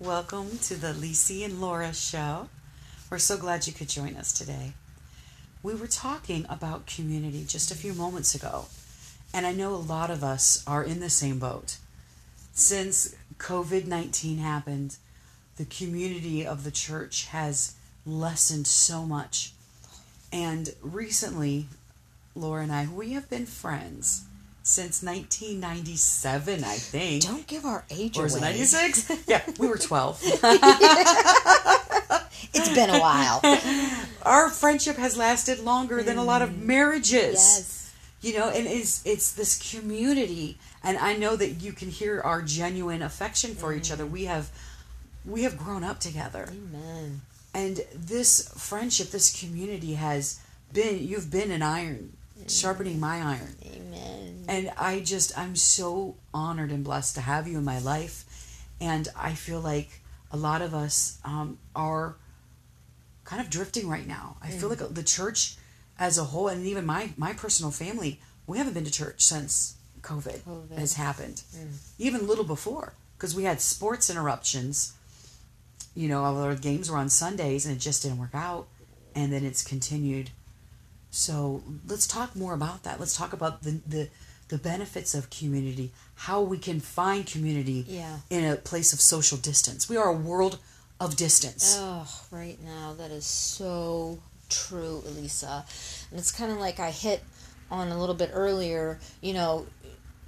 Welcome to the Lisi and Laura show. We're so glad you could join us today. We were talking about community just a few moments ago, and I know a lot of us are in the same boat. Since COVID 19 happened, the community of the church has lessened so much. And recently, Laura and I, we have been friends since 1997, I think. Don't give our age or was it away. 96? yeah, we were 12. It's been a while. Our friendship has lasted longer than a lot of mm. marriages. yes. You know, and it's it's this community and I know that you can hear our genuine affection for each mm. other. We have we have grown up together. Amen. And this friendship, this community has been you've been an iron sharpening my iron. Amen. And I just, I'm so honored and blessed to have you in my life. And I feel like a lot of us um, are kind of drifting right now. I feel like the church as a whole, and even my, my personal family, we haven't been to church since COVID, COVID. has happened. Even little before, because we had sports interruptions. You know, all our games were on Sundays and it just didn't work out. And then it's continued. So let's talk more about that. Let's talk about the the, the benefits of community, how we can find community Yeah. in a place of social distance. We are a world of distance. Oh, right now that is so true, Elisa. And it's kind of like I hit on a little bit earlier. You know,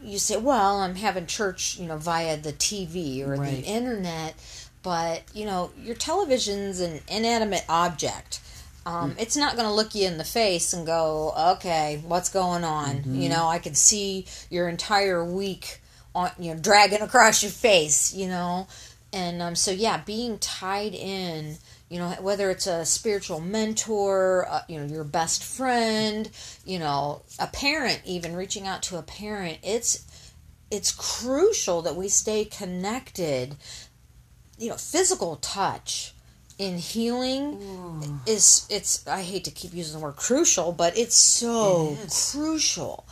you say, "Well, I'm having church, you know, via the TV or Right. the internet," but you know, your television's an inanimate object. Um, It's not going to look you in the face and go, "Okay, what's going on?" You know, I can see your entire week on, you know, dragging across your face. You know, and um, so yeah, being tied in, you know, whether it's a spiritual mentor, uh, you know, your best friend, you know, a parent, even reaching out to a parent, it's it's crucial that we stay connected. You know, physical touch in healing is it's I hate to keep using the word crucial, but it's so It crucial.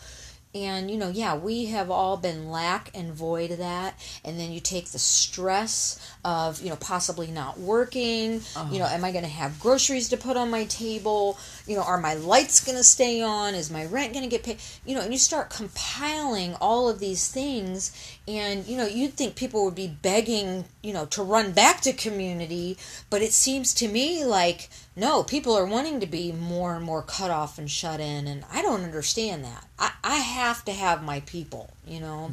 And you know, yeah, we have all been lack and void of that. And then you take the stress of, you know, possibly not working. You uh-huh. know, am I going to have groceries to put on my table? You know, are my lights going to stay on? Is my rent going to get paid? You know, and you start compiling all of these things. And, you know, you'd think people would be begging, you know, to run back to community. But it seems to me like, no, people are wanting to be more and more cut off and shut in. And I don't understand that. I, I have to have my people, you know?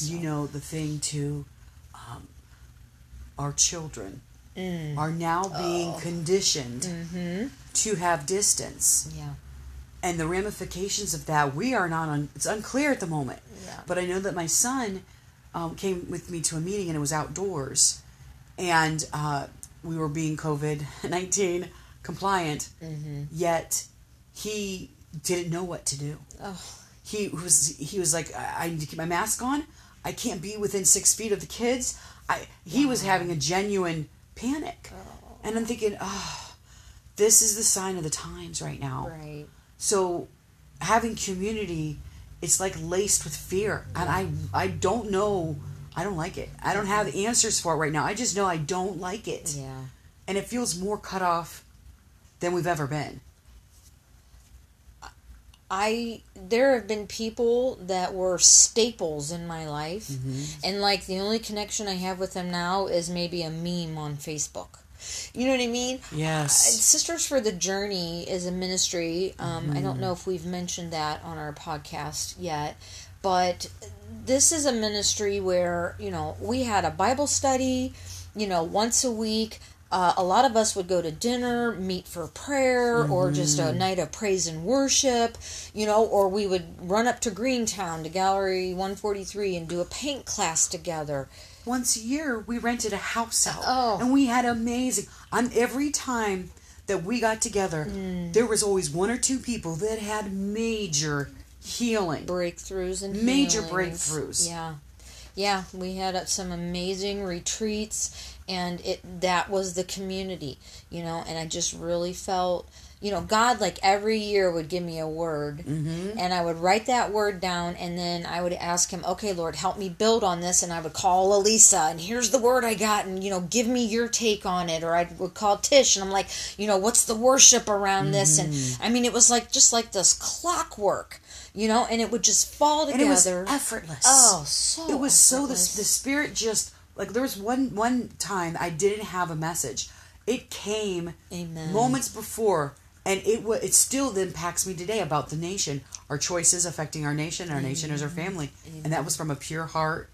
You know, the thing too, um, our children Mm. are now being Oh. conditioned Mm-hmm. To have distance. Yeah. and the ramifications of that we are not on it's unclear at the moment. Yeah. but i know that my son um, came with me to a meeting and it was outdoors. And uh, we were being covid-19 compliant Mm-hmm. yet he didn't know what to do. Oh, he was he was like I, I need to keep my mask on. I can't be within six feet of the kids. I he was having a genuine panic. And i'm thinking oh this is the sign of the times right now right. so having community, it's like laced with fear, and I I don't know. I don't like it. I don't have answers for it right now. I just know I don't like it, Yeah. and it feels more cut off than we've ever been. I there have been people that were staples in my life, mm-hmm. and like the only connection I have with them now is maybe a meme on Facebook. You know what I mean? Yes. Sisters for the Journey is a ministry. Um, I don't know if we've mentioned that on our podcast yet, but this is a ministry where, you know, we had a Bible study, you know, once a week. Uh, a lot of us would go to dinner, meet for prayer, or just a night of praise and worship, you know, or we would run up to Greentown to Gallery 143 and do a paint class together. Once a year, we rented a house out, Oh. and we had amazing. On every time that we got together, mm. there was always one or two people that had major healing. breakthroughs and Major healings. breakthroughs. Yeah, yeah. We had some amazing retreats, and it that was the community you know and i just really felt you know god like every year would give me a word Mm-hmm. and i would write that word down and then i would ask him okay lord help me build on this and i would call elisa and here's the word i got and you know give me your take on it or i would call tish and i'm like you know what's the worship around this and Mm-hmm. i mean it was like just like this clockwork you know and it would just fall and it was together effortless. oh so it was so the, the spirit just like there was one one time I didn't have a message. It came Amen. moments before, and it wa it still impacts me today about the nation, our choices affecting our nation, our nation as our family, and that was from a pure heart,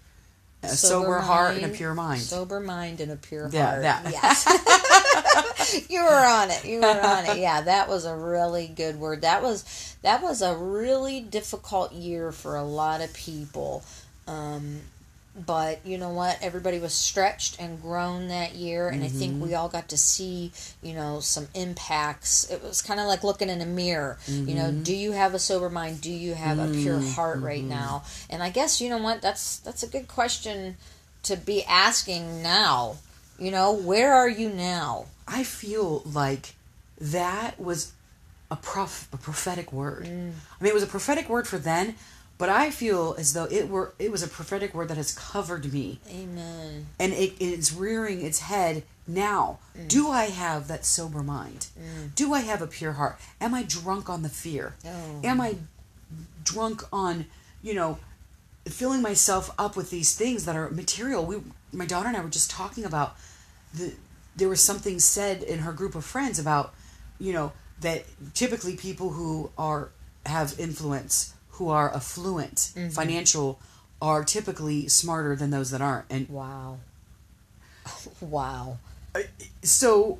a sober, heart, and a pure mind. Sober mind and a pure Yeah, heart. that. Yes. you were on it. You were on it. Yeah, that was a really good word. That was that was a really difficult year for a lot of people. Um, but you know what? Everybody was stretched and grown that year, and I Mm-hmm. think we all got to see, you know, some impacts. It was kind of like looking in a mirror. You know, Mm-hmm. do you have a sober mind? Do you have a pure heart right now? And I guess you know what? That's that's a good question to be asking now. You know, where are you now? I feel like that was a prof a prophetic word. I mean, it was a prophetic word for then, but I feel as though it were it was a prophetic word that has covered me, Amen. and it is rearing its head now. Mm. Do I have that sober mind? Mm. Do I have a pure heart? Am I drunk on the fear? Oh. Am I drunk on you know filling myself up with these things that are material? We, my daughter and I were just talking about the there was something said in her group of friends about you know that typically people who are have influence who are affluent mm-hmm. financial are typically smarter than those that aren't and Wow. wow. so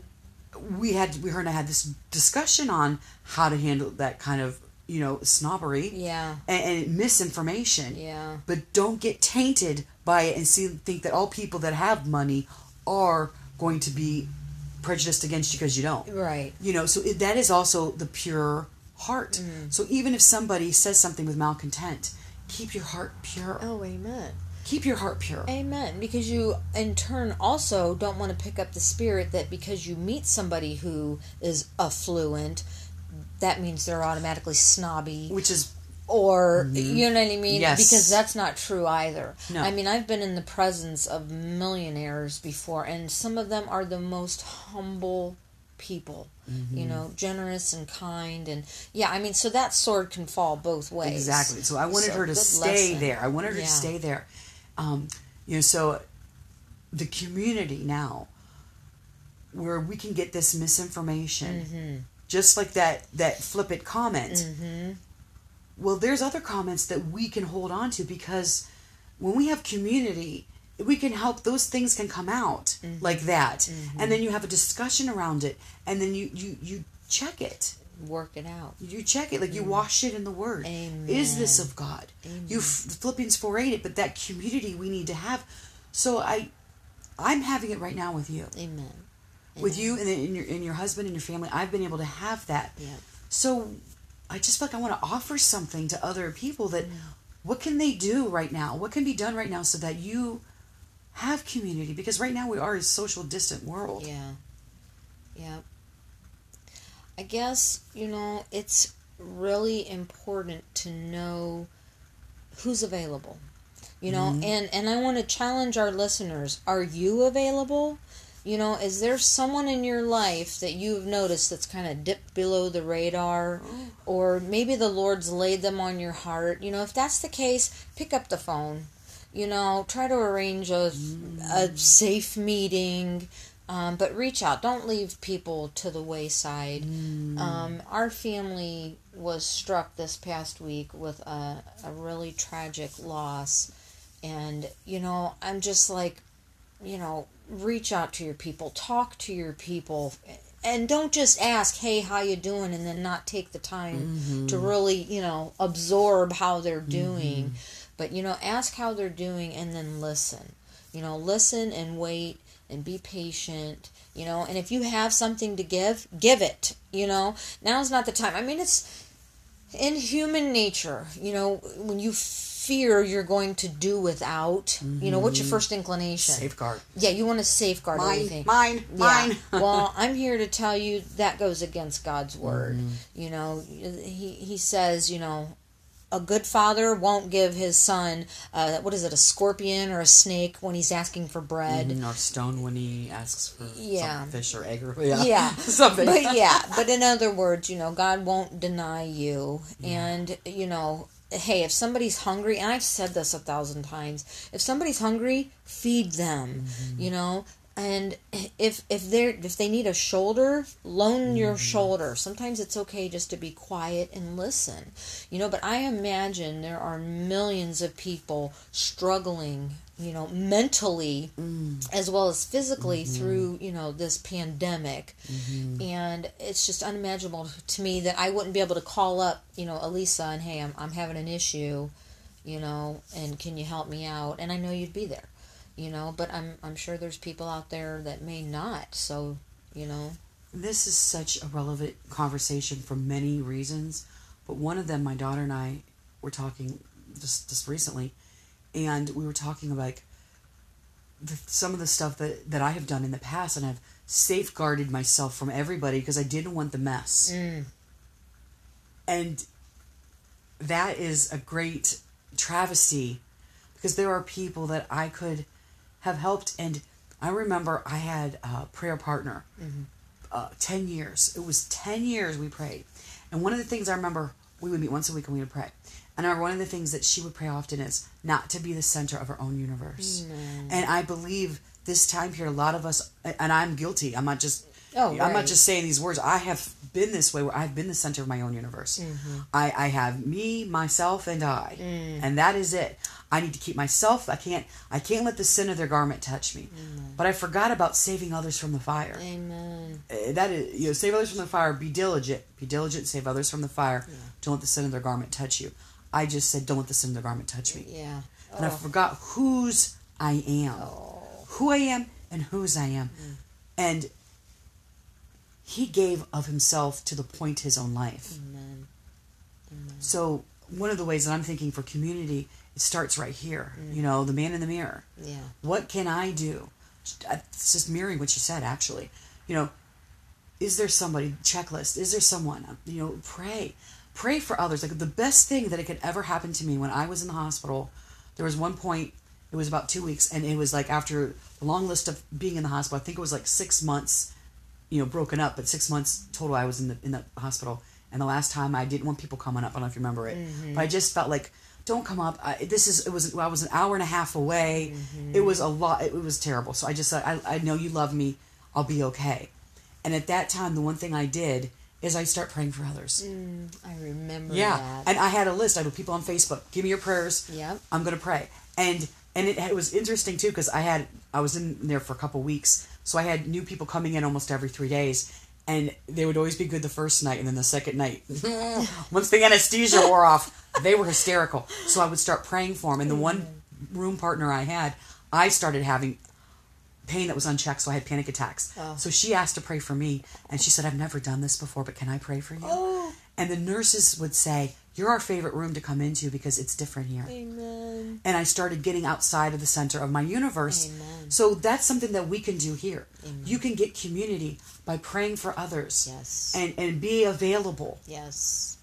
we had we her and I had this discussion on how to handle that kind of you know snobbery Yeah. and, and misinformation Yeah. but don't get tainted by it and see think that all people that have money are going to be prejudiced against you because you don't Right. you know so it, that is also the pure heart mm. so even if somebody says something with malcontent keep your heart pure Oh, amen. keep your heart pure Amen. Because you, in turn, also don't want to pick up the spirit that because you meet somebody who is affluent, that means they're automatically snobby. which is Or, mm-hmm. you know what I mean? Yes. Because that's not true either. No. I mean, I've been in the presence of millionaires before, and some of them are the most humble people. Mm-hmm. You know, generous and kind, and yeah, I mean, so that sword can fall both ways. Exactly. So I wanted So, her to stay lesson. there. I wanted her Yeah. to stay there. Um, you know, so the community now, where we can get this misinformation, Mm-hmm. just like that that flippant comment. Mm-hmm. Well, there's other comments that we can hold on to because when we have community, we can help those things can come out Mm-hmm. like that, mm-hmm. and then you have a discussion around it, and then you you you check it. Work it out. You check it, like you mm. wash it in the Word. Amen. Is this of God? You Philippians four eight it, but that community we need to have. So I, I'm having it right now with you, Amen. with you and in your in your husband and your family. I've been able to have that. Yeah. So I just feel like I want to offer something to other people that mm. what can they do right now? What can be done right now so that you have community? Because right now we are a social distant world. Yeah. Yeah. I guess, you know, it's really important to know who's available. You know, mm-hmm. and and I want to challenge our listeners. Are you available? You know, is there someone in your life that you've noticed that's kind of dipped below the radar oh. or maybe the Lord's laid them on your heart? You know, if that's the case, pick up the phone. You know, try to arrange a a safe meeting. Um, but reach out. Don't leave people to the wayside. Um, our family was struck this past week with a, a really tragic loss. And, you know, I'm just like, you know, reach out to your people, talk to your people, and don't just ask, "Hey, how you doing?" and then not take the time to really, you know, absorb how they're doing. But you know, ask how they're doing and then listen. You know, listen and wait and be patient. You know, and if you have something to give, give it. You know, now's not the time. I mean, it's in human nature. You know, when you fear you're going to do without. You know, what's your mm-hmm. first inclination? Safeguard. Yeah, you want to safeguard Mine, everything. mine, mine. Yeah. well, I'm here to tell you that goes against God's word. Mm-hmm. You know, he he says, you know, a good father won't give his son, uh, what is it, a scorpion or a snake when he's asking for bread. Mm, Or stone when he asks for Yeah. fish or egg or yeah, Yeah. something. But yeah, but in other words, you know, God won't deny you. And, you know, hey, if somebody's hungry, and I've said this a thousand times, if somebody's hungry, feed them, you know? And if if they're if they need a shoulder, loan your mm-hmm. shoulder. Sometimes it's okay just to be quiet and listen, you know. But I imagine there are millions of people struggling, you know, mentally mm. as well as physically mm-hmm. through you know this pandemic. Mm-hmm. And it's just unimaginable to me that i wouldn't be able to call up you know elisa and hey i'm, I'm having an issue you know and can you help me out? And i know you'd be there you know but i'm i'm sure there's people out there that may not so you know. This is such a relevant conversation for many reasons, but one of them, my daughter and I were talking just just recently, and we were talking about like, the, some of the stuff that that I have done in the past, and I've safeguarded myself from everybody because I didn't want the mess, mm. and that is a great travesty because there are people that I could have helped, and I remember I had a prayer partner uh, 10 years. It was 10 years we prayed. And one of the things I remember, we would meet once a week and we would pray. And I remember one of the things that she would pray often is not to be the center of her own universe. And I believe this time here, a lot of us, and I'm guilty. I'm not just. Oh, I'm right. not just saying these words. I have been this way where I've been the center of my own universe. Mm-hmm. I, I have me, myself, and I, Mm. and that is it. I need to keep myself. I can't. I can't let the sin of their garment touch me. But I forgot about saving others from the fire. amen Uh, that is you know save others from the fire be diligent be diligent save others from the fire don't let the sin of their garment touch you i just said don't let the sin of their garment touch me yeah and i forgot whose i am who i am and whose i am and he gave of himself to the point his own life amen so one of the ways that i'm thinking for community it starts right here mm. you know the man in the mirror yeah what can I do? It's just mirroring what you said, actually. You know, is there somebody, checklist, is there someone, you know, pray. Pray for others. Like the best thing that it could ever happen to me when I was in the hospital, there was one point, it was about two weeks, and it was like after a long list of being in the hospital, I think it was like six months, you know, broken up, but six months total I was in the in the hospital. And the last time I didn't want people coming up. I don't know if you remember it, mm-hmm. but I just felt like, don't come up. I, this is it was I was an hour and a half away. Mm-hmm. It was a lot. It, was terrible. So I just said, I I know you love me. I'll be okay. And at that time, the one thing I did is I start praying for others. Mm, i remember Yeah, that and I had a list. I had people on Facebook. Give me your prayers. Yeah, I'm gonna pray. And and it, it was interesting too because I had I was in there for a couple weeks, so I had new people coming in almost every three days, and they would always be good the first night, and then the second night, once the anesthesia wore off, they were hysterical. So I would start praying for them. And the one room partner I had, I started having pain that was unchecked, so I had panic attacks. Oh. So she asked to pray for me, and she said, "I've never done this before, but can I pray for you?" Oh. And the nurses would say, "You're our favorite room to come into because it's different here." amen And I started getting outside of the center of my universe. Amen. So that's something that we can do here. Amen. You can get community by praying for others yes and and be available. Yes,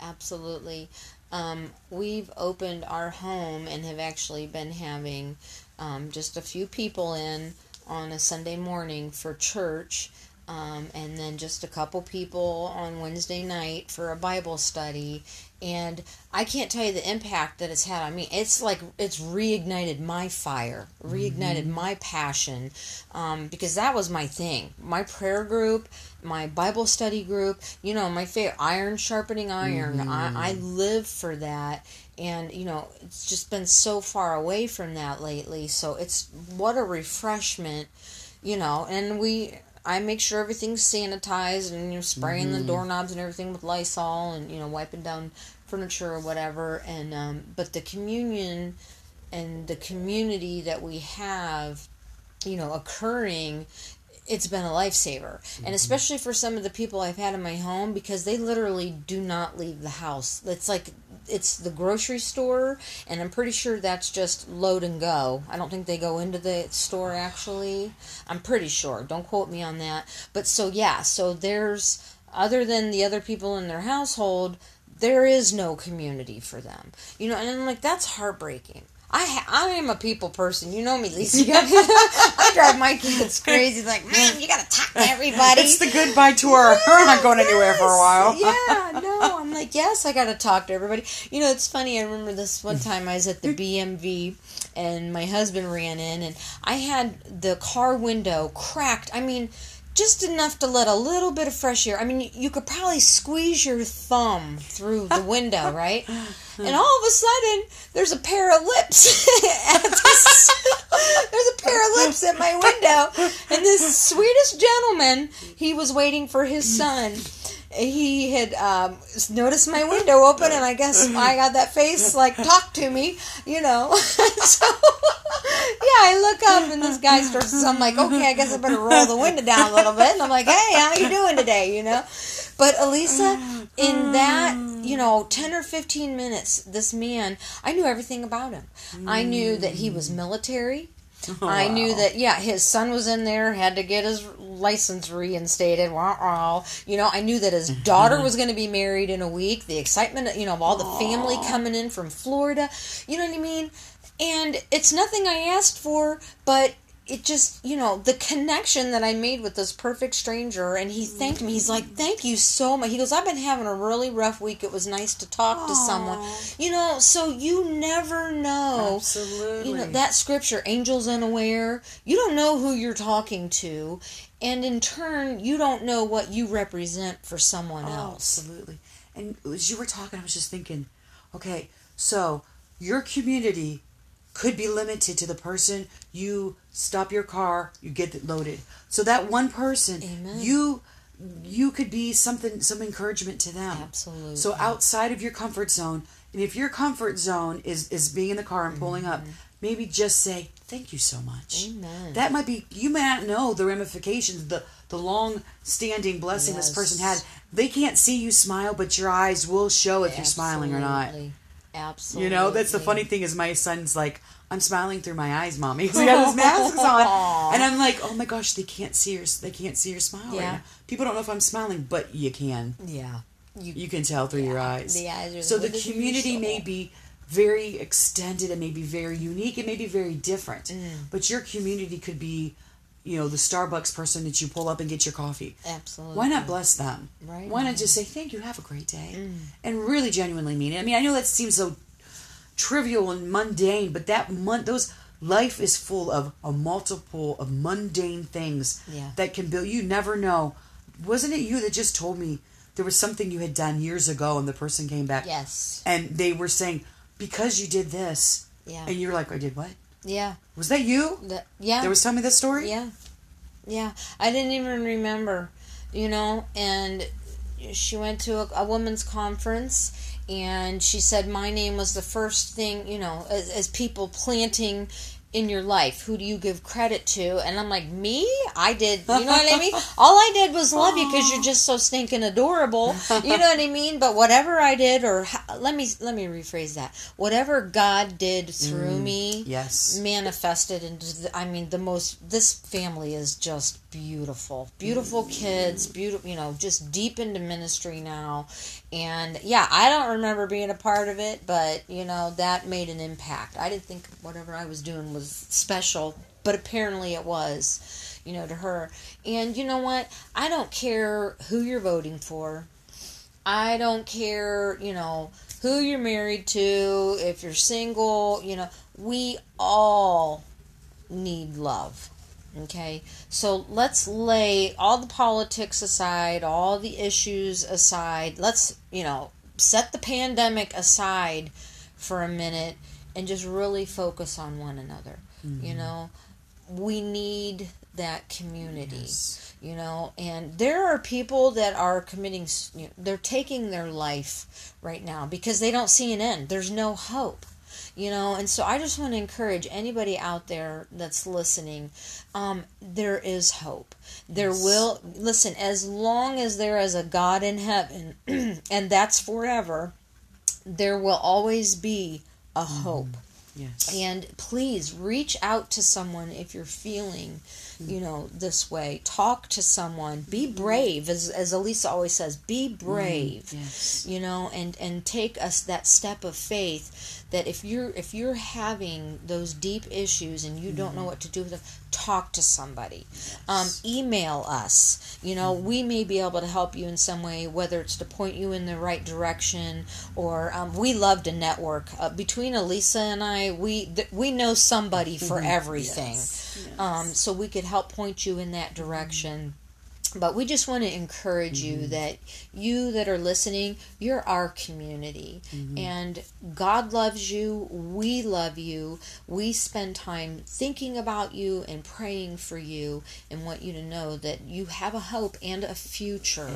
absolutely. Um, we've opened our home and have actually been having um, just a few people in on a Sunday morning for church, um, and then just a couple people on Wednesday night for a Bible study. And I can't tell you the impact that it's had on me. It's like it's reignited my fire, reignited my passion, um, because that was my thing. My prayer group, my Bible study group, you know, my favorite iron sharpening iron. I, I live for that. And, you know, it's just been so far away from that lately. So it's what a refreshment, you know. And we, I make sure everything's sanitized and, you know, spraying the doorknobs and everything with Lysol and, you know, wiping down furniture or whatever. And, um, but the communion and the community that we have, you know, occurring it's been a lifesaver. And especially for some of the people I've had in my home because they literally do not leave the house. It's like it's the grocery store and I'm pretty sure that's just load and go. I don't think they go into the store actually. I'm pretty sure. Don't quote me on that. But so yeah, so there's other than the other people in their household, there is no community for them. You know, and I'm like that's heartbreaking. I ha- I am a people person. You know me, Lisa. I drive my kids crazy. Like, man, you got to talk to everybody. It's the goodbye tour. We're not going anywhere for a while. yeah, no. I'm like, yes, I got to talk to everybody. You know, it's funny. I remember this one mm. time I was at the BMV and my husband ran in and I had the car window cracked. I mean, just enough to let a little bit of fresh air. I mean, you could probably squeeze your thumb through the window, right? And all of a sudden, there's a pair of lips. there's a pair of lips at my window, and this sweetest gentleman, he was waiting for his son. He had um, noticed my window open, and I guess I got that face like, "Talk to me," you know. so, yeah, I look up, and this guy starts. I'm like, "Okay, I guess I better roll the window down a little bit." And I'm like, "Hey, how you doing today?" You know. But Elisa, in that, you know, 10 or 15 minutes, this man, I knew everything about him. I knew that he was military. I knew that, yeah, his son was in there, had to get his license reinstated. Wah, wah. You know, I knew that his mm-hmm. daughter was going to be married in a week. The excitement, you know, of all the family coming in from Florida. You know what I mean? And it's nothing I asked for, but it just you know the connection that i made with this perfect stranger and he thanked me. He's like thank you so much. He goes i've been having a really rough week. It was nice to talk to someone. You know so you never know Absolutely. you know that scripture angels unaware. You don't know who you're talking to and in turn you don't know what you represent for someone Oh, else. absolutely. And as you were talking, I was just thinking, okay, so your community could be limited to the person you stop your car, you get it loaded. So that one person, Amen. you you could be something some encouragement to them. Absolutely. So outside of your comfort zone, and if your comfort zone is is being in the car and pulling up, maybe just say thank you so much. Mm-hmm. Amen. That might be you may not know the ramifications, the the long standing blessing this person had. They can't see you smile, but your eyes will show if you're smiling or not. Absolutely. You know, that's the funny thing is my son's like, I'm smiling through my eyes, mommy, because he has his masks on, and I'm like, oh my gosh, they can't see your they can't see your smile right Yeah. now. People don't know if I'm smiling, but you can. Yeah. You, You can tell through your eyes. the eyes are so the the windows of your community may be very extended and maybe very unique It may be very different. Mm. But your community could be, you know, the Starbucks person that you pull up and get your coffee. absolutely. Why not bless them? Right. Why not just say thank you, have a great day, Mm. and really genuinely mean it? I mean, I know that seems so trivial and mundane, but that month those life is full of a multiple of mundane things Yeah. that can build. You never know. Wasn't it you that just told me there was something you had done years ago, and the person came back, Yes. and they were saying because you did this, Yeah. and you're like, I did what? Yeah. Was that you? The, yeah. There was telling me that story. Yeah. Yeah. I didn't even remember, you know, and she went to a, a women's conference and she said my name was the first thing, you know, as, as people planting in your life. Who do you give credit to? And I'm like, me? I did, you know what I mean? All I did was love you because you're just so stinking adorable. You know what I mean? But whatever I did, or let me let me rephrase that. Whatever God did through mm, me, Yes. manifested into the, I mean the most this family is just beautiful. Beautiful kids beautiful you know just deep into ministry now. And yeah I don't remember being a part of it but you know that made an impact. I didn't think whatever I was doing was special but apparently it was you know to her. And you know what? I don't care who you're voting for. I don't care, you know, who you're married to, if you're single, you know, we all need love. Okay? So let's lay all the politics aside, all the issues aside. Let's, you know, set the pandemic aside for a minute and just really focus on one another. You mm-hmm. know, we need that community Yes. you know and there are people that are committing you know, they're taking their life right now because they don't see an end there's no hope you know and so i just want to encourage anybody out there that's listening um, there is hope there Yes. will listen as long as there is a god in heaven and that's forever there will always be a mm-hmm. hope Yes. and please reach out to someone if you're feeling, you mm. know, this way. Talk to someone. Be mm-hmm. brave, as as Elisa always says. Be mm-hmm. brave. Yes. You know, and and take us that step of faith. That if you're if you're having those deep issues and you don't know what to do with them, talk to somebody. Um, email us. You know, we may be able to help you in some way, whether it's to point you in the right direction or um, we love to network. Uh, between Elisa and I, we th- we know somebody for everything, Yes. Yes. um, so we could help point you in that direction. But we just want to encourage you that you that are listening, you're our community. And God loves you. We love you. We spend time thinking about you and praying for you and want you to know that you have a hope and a future.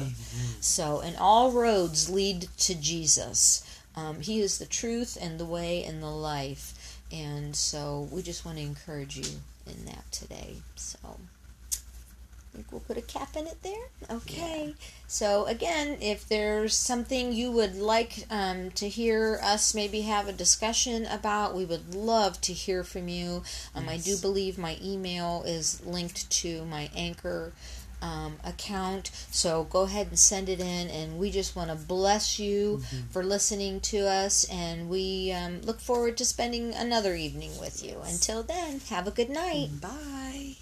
So, and all roads lead to Jesus. Um, he is the truth and the way and the life. And so we just want to encourage you in that today. So we'll put a cap in it there. Okay. So again, if there's something you would like um, to hear us maybe have a discussion about, we would love to hear from you. Um, I do believe my email is linked to my anchor. Um, account so go ahead and send it in and we just want to bless you for listening to us and we um, look forward to spending another evening with you until then have a good night Bye.